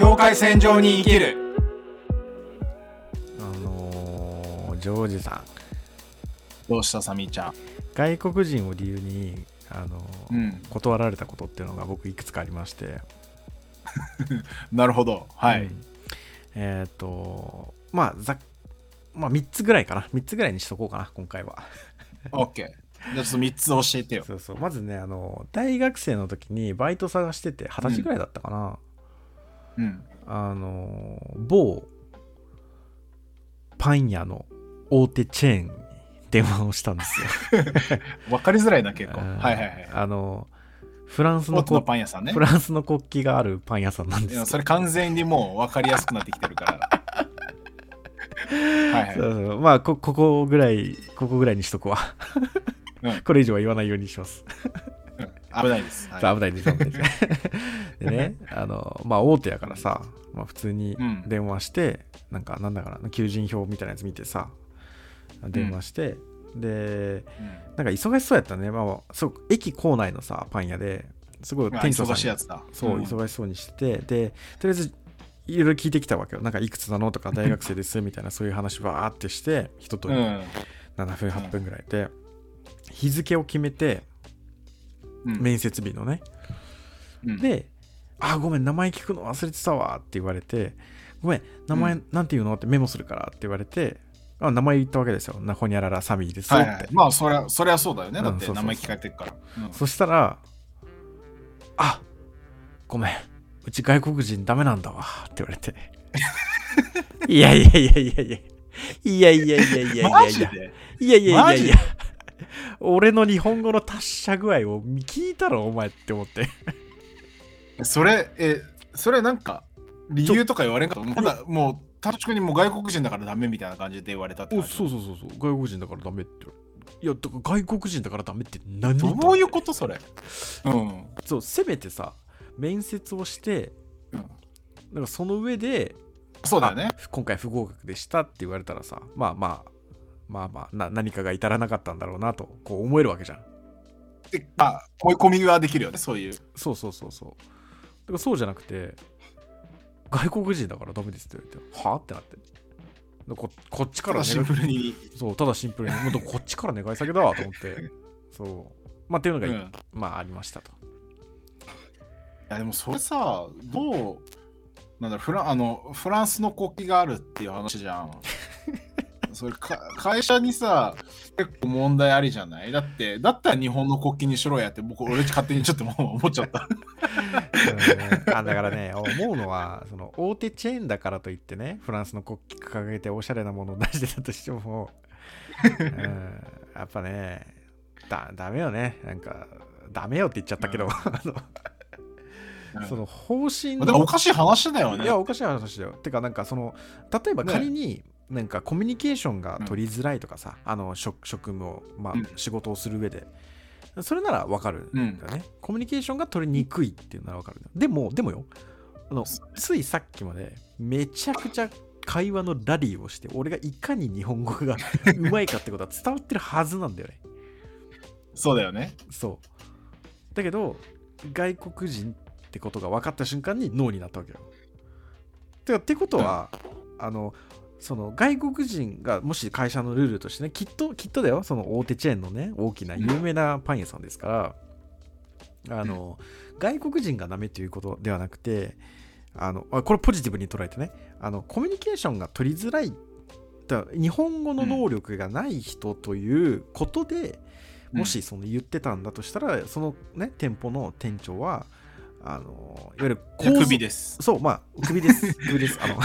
境界線上に生きる。あのージョージさん。どうしたサミーちゃん？外国人を理由に、あのーうん。断られたことっていうのが僕いくつかありまして。なるほど。はい、うん。えっ、とまあざっまあ3つぐらいかな。3つぐらいにしとこうかな今回は。オッケーじゃあちょっと3つ教えてよ。そうそう。まずねあの大学生の時にバイト探してて二十歳ぐらいだったかな、うんあの某パン屋の大手チェーンに電話をしたんですよ。分かりづらいな結構。うん。はいはいはい。あのフランスのの国パン屋さんね。フランスの国旗があるパン屋さんなんですそれ完全にもう分かりやすくなってきてるから。はいはい。そうそう。まあこここぐらいここぐらいにしとくわ、うん。これ以上は言わないようにします、うん危ないです、はい。危ないです危ないですでねあのまあ大手やからさ、まあ、普通にうん。電話して、なんかなんだかな求人票みたいなやつ見てさ電話して、でなんか忙しそうやったね、まあ、そう駅構内のさパン屋ですごい店長さんに。忙しいやつだ。そう、ん。忙しそうにしててでとりあえずいろいろ聞いてきたわけよ。なんかいくつなのとか大学生ですみたいなそういう話ばーってして一通り。うん。7分8分ぐらいで。日付を決めて面接日のね、うん、で「あごめん名前聞くの忘れてたわ」って言われて「ごめん名前なんて言うの?」ってメモするからって言われてあ名前言ったわけですよ。なほにゃららサミーですよって、はいはい。まあそりゃそりゃそうだよね。だって名前聞かれてるから。そしたら、あごめん。うち外国人ダメなんだわって言われて。いやいやいやいやいや。いやいやいやいやいやいや。いやいやいやいや。俺の日本語の達者具合を聞いたろお前って思って。それえそれなんか理由とか言われんかった？ただもう確かにもう外国人だからダメみたいな感じで言われたってそうそうそうそう外国人だからダメって。いやだから外国人だからダメって何どういうことそれ？うん。そうせめてさ面接をしてうん。なんかその上でそうだよね。あ今回不合格でしたって言われたらさまあまあまあまあな何かが至らなかったんだろうなとこう思えるわけじゃん。でまあ追い込みはできるよねそういう。そうそうそうそう。だからそうじゃなくて外国人だからダメですって言われてはあ？ってなって。でここっちからシンプルに。そうただシンプルに。もうこっちから願い下げだわと思って。そう。まあっていうのが、うん。いまあありましたと。やでもそれさどうなんだフラあのフランスの国旗があるっていう話じゃんそれか会社にさ結構問題ありじゃない？だってだったら日本の国旗にしろやって僕俺勝手にちょっともう思っちゃった。うんあだからね思うのはその大手チェーンだからといってねフランスの国旗掲げておしゃれなものを出してたとしても、うん、やっぱねだダメよね。なんかダメよって言っちゃったけど、うん。その方針でもおかしい話だよね。いやおかしい話だよ。てかなんかその例えば仮になんかコミュニケーションが取りづらいとかさ、あの職職務を、まあうん。仕事をする上で。それならわかるんだよね、コミュニケーションが取りにくいっていうならわかるでもでもよ。あのついさっきまでめちゃくちゃ会話のラリーをして俺がいかに日本語が うまいかってことは伝わってるはずなんだよね。そうだよね。そう。だけど外国人ってことが分かった瞬間にノーになったわけよ。てかってことは、あのその外国人がもし会社のルールとしてねきっときっとだよ。その大手チェーンのね大きな有名なパン屋さんですから、あの外国人がダメということではなくてあのあこれポジティブに捉えてね。あのコミュニケーションが取りづらいだ日本語の能力がない人ということで、もしその言ってたんだとしたら、そのね店舗の店長はあのいわゆる構造首です。そうまあ首です。首です。あの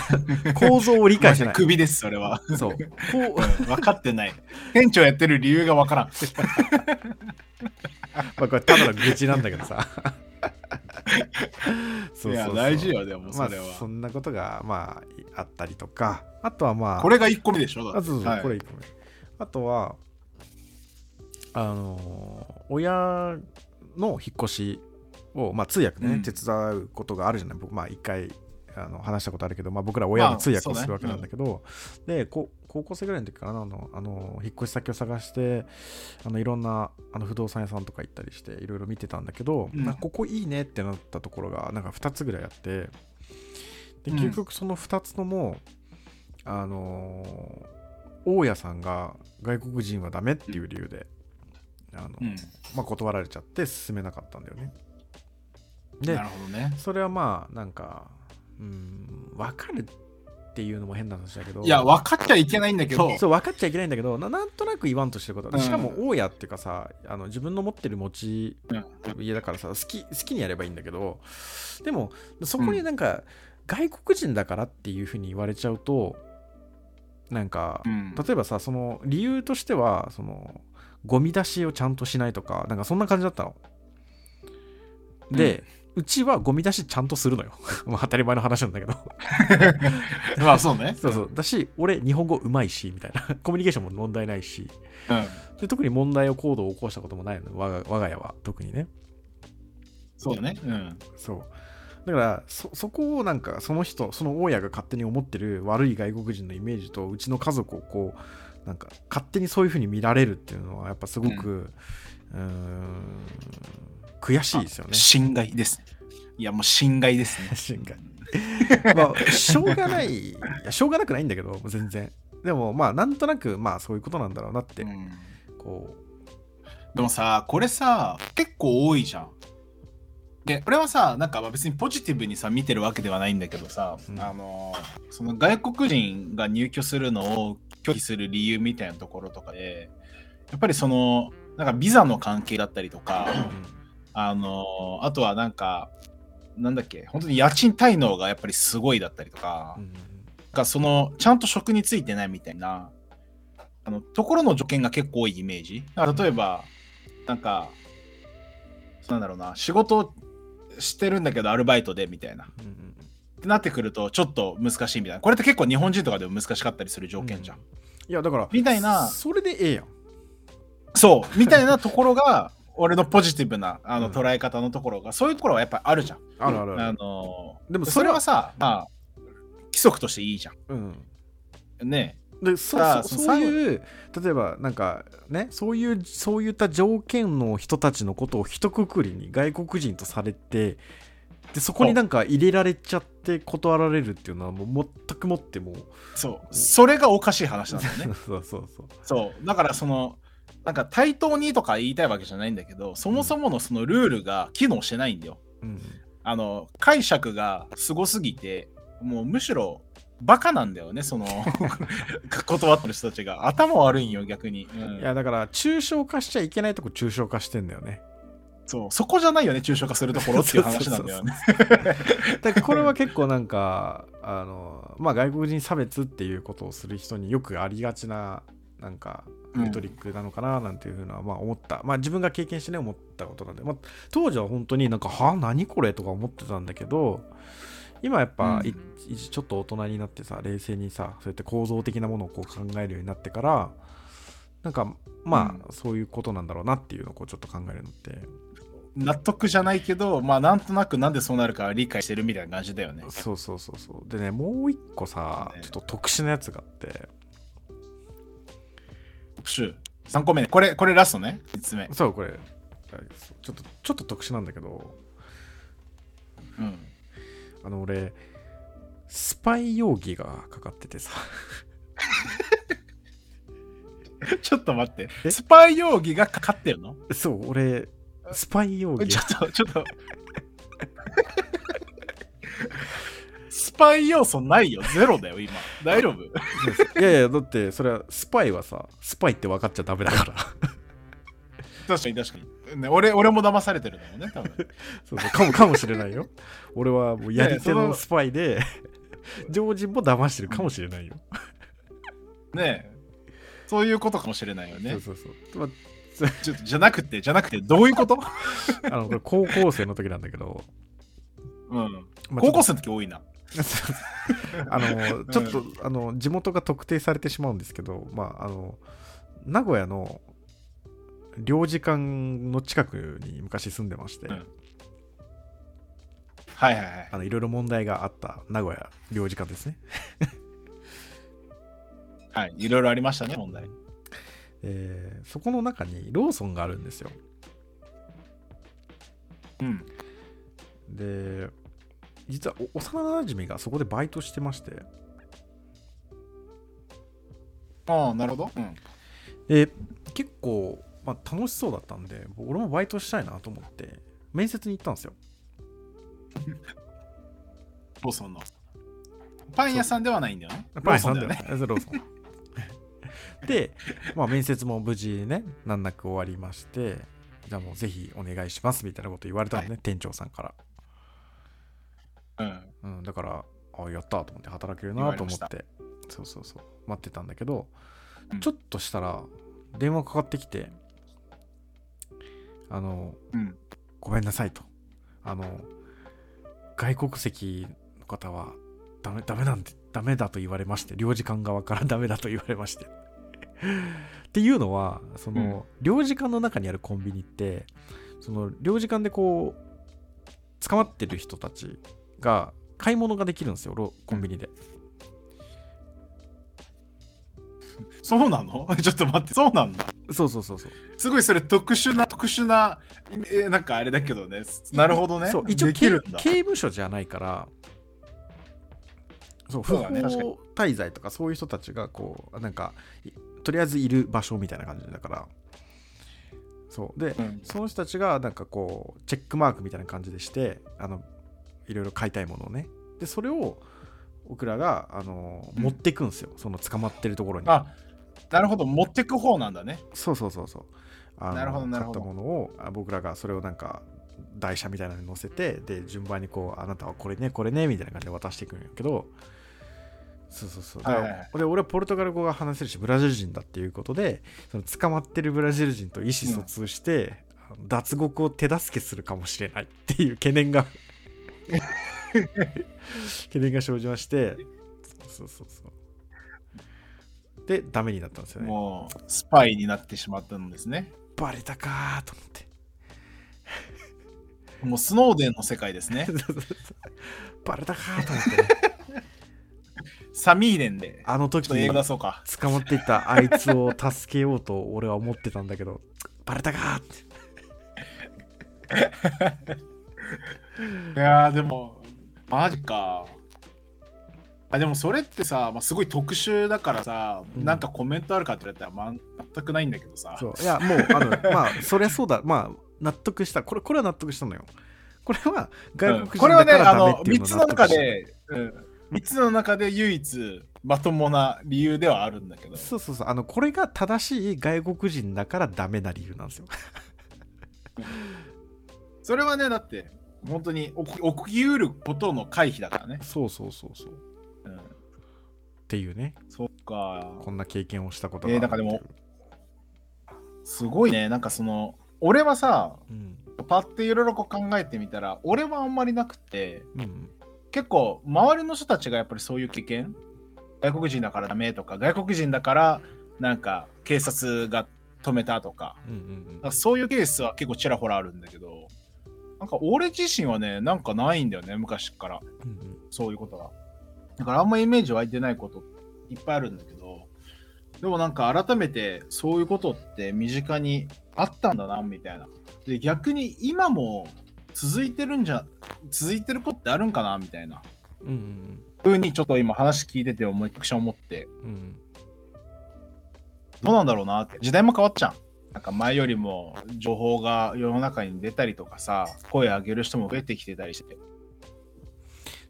構造を理解してない首ですそれは。そう。こううん分かってない。店長やってる理由が分からん。まあこれただの愚痴なんだけどさ。そういや大事よでもまあそれは、そんなことがまああったりとかあとはまあこれが1個目でしょあそうそう、はい。これ1個目。あとはあのー親の引っ越しを、まあ、通訳でね、うん。手伝うことがあるじゃない。僕まあ一回あの話したことあるけど、まあ、僕ら親の通訳をするわけなんだけど、でこ高校生ぐらいの時かなあのあの引っ越し先を探してあのいろんなあの不動産屋さんとか行ったりしていろいろ見てたんだけど、うん。ここいいねってなったところがなんか2つぐらいあってでうん。結局その2つとも、あのー大家さんが外国人はダメっていう理由で、あのうん。まあ、断られちゃって進めなかったんだよねでなるほどね。それはまあなんかうん分かるっていうのも変な話だけど。いや、分かっちゃいけないんだけど、そう分かっちゃいけないんだけどななんとなく言わんとしてること、うん。しかも大家っていうかさあの自分の持ってる持ちうん。家だからさ好き好きにやればいいんだけどでもそこになんか、外国人だからっていうふうに言われちゃうとなんか、うん。例えばさその理由としてはそのゴミ出しをちゃんとしないとかなんかそんな感じだったの。で、うちはゴミ出しちゃんとするのよ。まあ当たり前の話なんだけど。まあそうね。そうそう。だし俺日本語うまいしみたいな。コミュニケーションも問題ないし。うん。で特に問題を行動を起こしたこともないの我が我が家は特にね。そうだね。うん。そう。だからそそこをなんかその人その大家が勝手に思ってる悪い外国人のイメージとうちの家族をこうなんか勝手にそういうふうに見られるっていうのはやっぱすごく、うーん悔しいですよね。侵害です。いや、もう侵害ですね。侵害まあしょうがないいやしょうがなくないんだけど全然でもまあなんとなくまあそういうことなんだろうなって、うんこでもさ、これさ、結構多いじゃん。で、俺はさ、なんかまあ別にポジティブにさ、見てるわけではないんだけどさ、うんあの、その外国人が入居するのを拒否する理由みたいなところとかで、やっぱりその、なんかビザの関係だったりとか、う、あの、あとはなんか、なんだっけ、本当に家賃滞納がやっぱりすごいだったりとかうん、うんなんかそのちゃんと職についてないみたいなあのところの条件が結構多いイメージ。例えばなんかなんだろうな仕事してるんだけどアルバイトでみたいな。っうんうん。てなってくるとちょっと難しいみたいな。これって結構日本人とかでも難しかったりする条件じゃん、いやだからみたいなそれでええやん。そうみたいなところが俺のポジティブなあのうん。捉え方のところが、そういうところはやっぱあるじゃん。ああるある。あるのでもそれはさまあ規則としていいじゃうん。んね。でそそそういう例えばなんかねそういうそういった条件の人たちのことを一括りに外国人とされてでそこになんか入れられちゃって断られるっていうのはもう全くもってもうそう。それがおかしい話なんだよね。そうそうそう。そう。だからそのなんか対等にとか言いたいわけじゃないんだけどそもそものそのルールが機能してないんだよ。うん。あの解釈がすごすぎてもうむしろバカなんだよねその 断ってる人たちが。頭悪いんよ逆に、うん。いやだから抽象化しちゃいけないとこ抽象化してんだよね。そう。そこじゃないよね抽象化するところっていう話なんだよね。だからこれは結構なんかあのまあ外国人差別っていうことをする人によくありがちななんかうん。トリックなのかななんていうふうな、まあ思った。まあ自分が経験してね思ったことなんで、まあ、当時は本当になんかはあ何これとか思ってたんだけど今やっぱ、うん。ちょっと大人になってさ冷静にさそうやって構造的なものをこう考えるようになってからなんかまあ、そういうことなんだろうなっていうのをこうちょっと考えるのって。納得じゃないけどまあなんとなくなんでそうなるか理解してるみたいな感じだよね。そうそうそうそう。でねもう一個さ、ねちょっと特殊なやつがあって特集。3個目。ねこれこれラストね。3つ目。そうこれ。ちょっとちょっと特殊なんだけど。うん。あの俺スパイ容疑がかかっててさ。ちょっと待って。え？スパイ容疑がかかってるの？そう俺スパイ容疑。ちょっと、ちょっと。スパイ要素ないよ。ゼロだよ、今。大丈夫？いやいやだってそれはスパイはさスパイって分かっちゃダメだから確かに確かに。ね、俺俺も騙されてるんだよね、多分。そうそうかもかもしれないよ俺はもうやり手ののスパイで常人も騙してるかもしれないよ、ねえそういうことかもしれないよねそう。そうそう、ま ちょっとじゃなくて、じゃなくて、どういうこと？あ、あのこれ高校生の時なんだけど、うん。まあ高校生の時多いな。あのちょっと、あの地元が特定されてしまうんですけど、まあ、あの名古屋の領事館の近くに昔住んでまして、うんはいはいはい。あのいろいろ問題があった名古屋領事館ですね。はい、いろいろありましたね、問題。えーそこの中にローソンがあるんですよ。うん。で、実はお幼なじみがそこでバイトしてましてああ、なるほど。うん。で結構、まあ、楽しそうだったんで俺もバイトしたいなと思って面接に行ったんですよローソンの。パン屋さんではないんだよね。パン屋さんローソンだよね。でローソン で、まあ、面接も無事ね難なく終わりましてじゃあもうぜひお願いしますみたいなこと言われたのね、店長さんからうん。うん、だから、あやったと思って働けるなと思って、そうそうそう、待ってたんだけど、うんちょっとしたら、電話かかってきて、あの、うん。ごめんなさいと。あの、外国籍の方はダメ、ダメなんて、ダメだと言われまして、領事館側からダメだと言われまして。っていうのは、その、領事館の中にあるコンビニって、その、領事館でこう、捕まってる人たちが買い物ができるんですよ、ロコンビニで。そうなの？ちょっと待って、そうなんだ。そうそうそうそう。すごいそれ特殊な、特殊な、えーなんかあれだけどね。なるほどね。そう一応できるんだ。刑刑務所じゃないからそう不法滞在とかそういう人たちがこうなんかいとりあえずいる場所みたいな感じだからそうで、うんその人たちがなんかこうチェックマークみたいな感じでしてあのいろいろ買いたいものをね。でそれを僕らがあのうん。持っていくんですよ、その捕まってるところに。あ、なるほど。持ってく方なんだね。そうそうそうそう。あのなるほどなるほど。買ったものをあ僕らがそれをなんか台車みたいなのに乗せてで順番にこうあなたはこれねこれねみたいな感じで渡していくんやけど。そうそうそう、はいはい俺はポルトガル語が話せるしブラジル人だっていうことでその捕まってるブラジル人と意思疎通して、あの脱獄を手助けするかもしれないっていう懸念が 懸念が生じましてそうそうそうでダメになったんですよねもう、スパイになってしまったんですね。バレたかーと思ってもうスノーデンの世界ですね。バレたかーと思ってねサミーネンで。あの時に。捕まっていたあいつを助けようと俺は思ってたんだけどバレたかーっていやーでも、マジか。あでもそれってさ、まあ、すごい特殊だからさ、うん。なんかコメントあるかって言われたら、まあ、全くないんだけどさ。そう。いやもうあの まあそりゃそうだ。まあ納得した。これこれは納得したのよ。これは外国人これはね、だからあの、ダメっていう3つの中で、うん、3つの中で唯一まともな理由ではあるんだけど。そうそうそう。あのこれが正しい外国人だからダメな理由なんですよ。それはね、だって、本当に起きうることの回避だからね。そうそうそうそう。っうん、ていうね。そっか。こんな経験をしたことがえーなんかでもすごいね。なんかその、俺はさ、うん。パッていろいろこう考えてみたら、俺はあんまりなくて、うん結構周りの人たちがやっぱりそういう経験外国人だからダメとか外国人だからなんか警察が止めたとか。うんうん。なんかそういうケースは結構ちらほらあるんだけどなんか俺自身はねなんかないんだよね昔から。うんうん。そういうことが。だからあんまイメージ湧いてないこといっぱいあるんだけど。でもなんか改めてそういうことって身近にあったんだなみたいな。で逆に今も続いてるんじゃ続いてることってあるんかなみたいな。うんうん。ふうにちょっと今話聞いてて思いくしゃ思って。うんうん。どうなんだろうなって。時代も変わっちゃうなんか前よりも情報が世の中に出たりとかさ声上げる人も増えてきてたりして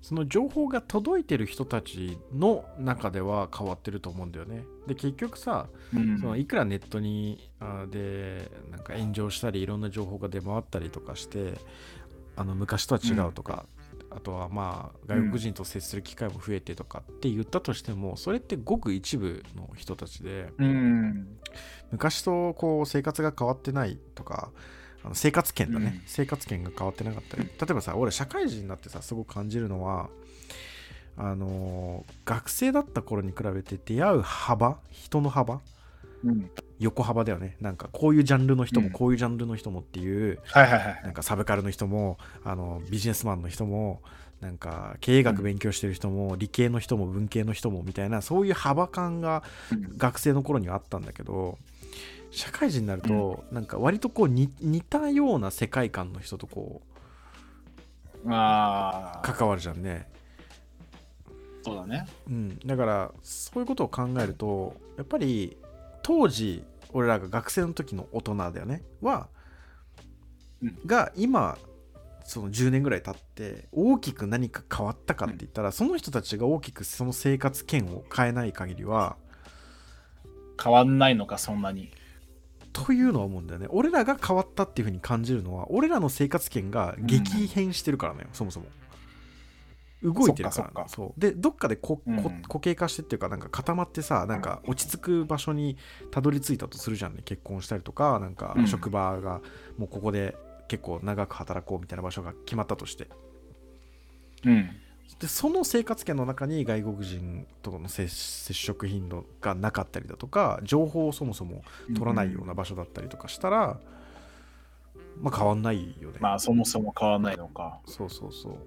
その情報が届いてる人たちの中では変わってると思うんだよね。で結局さ、うんそのいくらネットにあでなんか炎上したりいろんな情報が出回ったりとかしてあの昔とは違うとか、あとはまあ外国人と接する機会も増えてとかって言ったとしても、それってごく一部の人たちでうん昔とこう生活が変わってないとかあの生活圏だね、うん。生活圏が変わってなかったり。例えばさ俺社会人になってさすごく感じるのはあのー学生だった頃に比べて出会う幅人の幅うん横幅だよね。なんかこういうジャンルの人もうん。こういうジャンルの人もっていう、はいはいはいなんかサブカルの人もあのビジネスマンの人もなんか経営学勉強してる人も、理系の人も文系の人もみたいなそういう幅感がうん。学生の頃にはあったんだけど社会人になると、なんか割とこうに似たような世界観の人とこああ、関わるじゃんね。そうだね。うん、だからそういうことを考えるとやっぱり当時俺らが学生の時の大人だよね。は、うん。が今その10年ぐらい経って大きく何か変わったかって言ったら、その人たちが大きくその生活圏を変えない限りは変わんないのか、そんなに。というのは思うんだよね。俺らが変わったっていうふうに感じるのは俺らの生活圏が激変してるからね、そもそも動いてるから。そう。でどっかでここうん。固形化してっていうかなんか固まってさなんか落ち着く場所にたどり着いたとするじゃんね。結婚したりとかなんかうん。職場がもうここで結構長く働こうみたいな場所が決まったとして。うん。でその生活圏の中に外国人との接接触頻度がなかったりだとか情報をそもそも取らないような場所だったりとかしたら、まあ変わんないよね。まあ、そもそも変わんないのか。そうそうそう。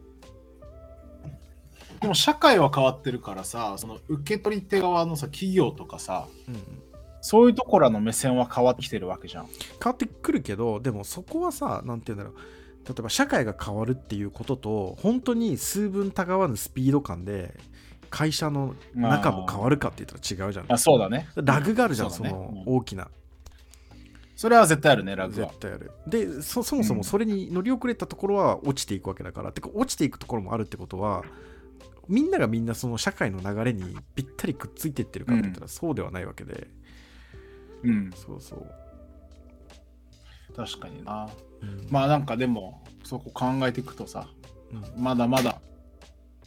でも、社会は変わってるからさ、その受け取り手側のさ、企業とかさ、うんうん、そういうところの目線は変わってきてるわけじゃん。変わってくるけどでもそこはさなんて言うんだろう例えば社会が変わるっていうことと本当に数分たがわぬスピード感で会社の中も変わるかって言ったら違うじゃん。あ、そうだね。ラグがあるじゃん、そうだねそのうん大きな。それは絶対あるね、ラグは。絶対ある。でそ、そもそもそれに乗り遅れたところは落ちていくわけだから、てか落ちていくところもあるってことは、みんながみんなその社会の流れにぴったりくっついていってるかって言ったらそうではないわけで、うん、そうそう。確かにな。うんまあなんかでも、そこ考えていくとさ、うんまだまだ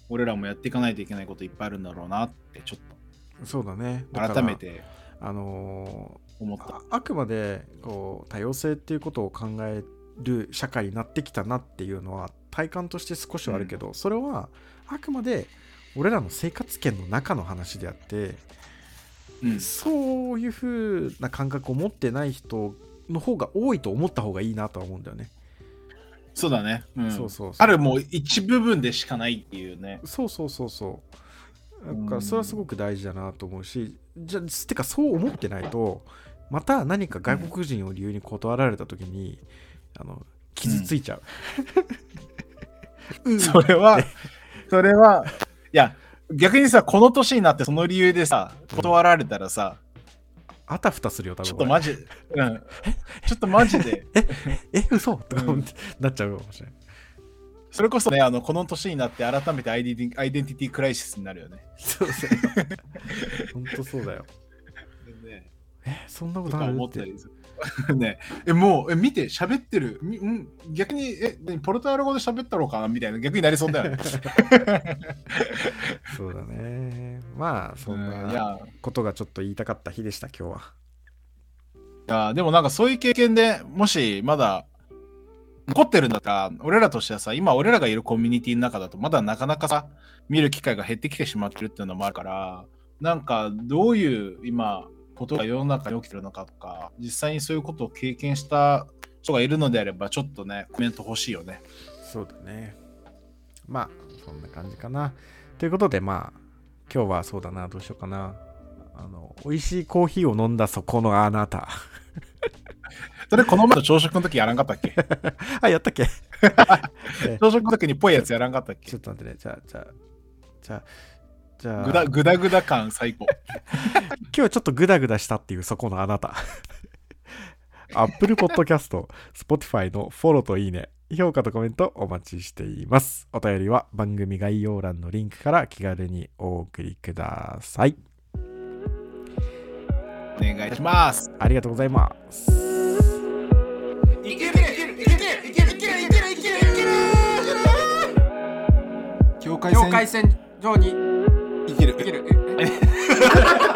俺らもやっていかないといけないこといっぱいあるんだろうなってちょっそうだね。改めてあの思った。ーああくまでこう多様性っていうことを考える社会になってきたなっていうのは体感として少しはあるけど、それはあくまで俺らの生活圏の中の話であって、うん、そういう風な感覚を持ってない人の方が多いと思った方がいいなとは思うんだよね。そうだね、うんそうそうそうあるもう一部分でしかないっていうね。そうそうそうそう。だからうんそれはすごく大事だなと思うし、じゃあてかそう思ってないと、また何か外国人を理由に断られた時に、あの傷ついちゃう。うんそれは、それは、いや、逆にさ、この年になってその理由でさ、断られたらさ、あたふたするよ、多分。ちょっとマジ、うん、ちょっとマジで、え、嘘？とかうんなっちゃうかもしれない。それこそね、あのこの年になって改めてアイデンティアイデンティティクライシスになるよね。そうそう。本当そうだよ。ねえ、そんなことある？って。思ったりする。ねえ、もう、え、見て、喋ってる。ん逆に、え、何ポルトガル語で喋ったろうかな？みたいな、逆になりそうだよね。そうだね。まあ、そんなや、ことがちょっと言いたかった日でした、今日は。いやでもなんかそういう経験でもしまだ残ってるんだったら、俺らとしてはさ、今俺らがいるコミュニティの中だと、まだなかなかさ、見る機会が減ってきてしまってるっていうのもあるから、なんかどういう今、ことが世の中に起きてるのかとか、実際にそういうことを経験した人がいるのであれば、ちょっとね、コメント欲しいよね。そうだね。まあ、そんな感じかな。ということで、まあ、今日はそうだな、どうしようかな。あの、美味しいコーヒーを飲んだそこのあなた。それこの前の朝食の時やらんかったっけ？あ、やったっけ？朝食の時にぽいやつやらんかったっけ？ちょっと待ってね。じゃあ、じゃあ、じゃあ、じゃあ、ぐだぐだぐだ感最高。今日はちょっとグダグダしたっていうそこのあなた。Apple Podcast、Spotify のフォローといいね、評価とコメントお待ちしています。お便りは番組概要欄のリンクから気軽にお送りください。お願いします。ありがとうございます。いけるいけるいけるいけるいけるいけるいけるいける境界線上にる。いる。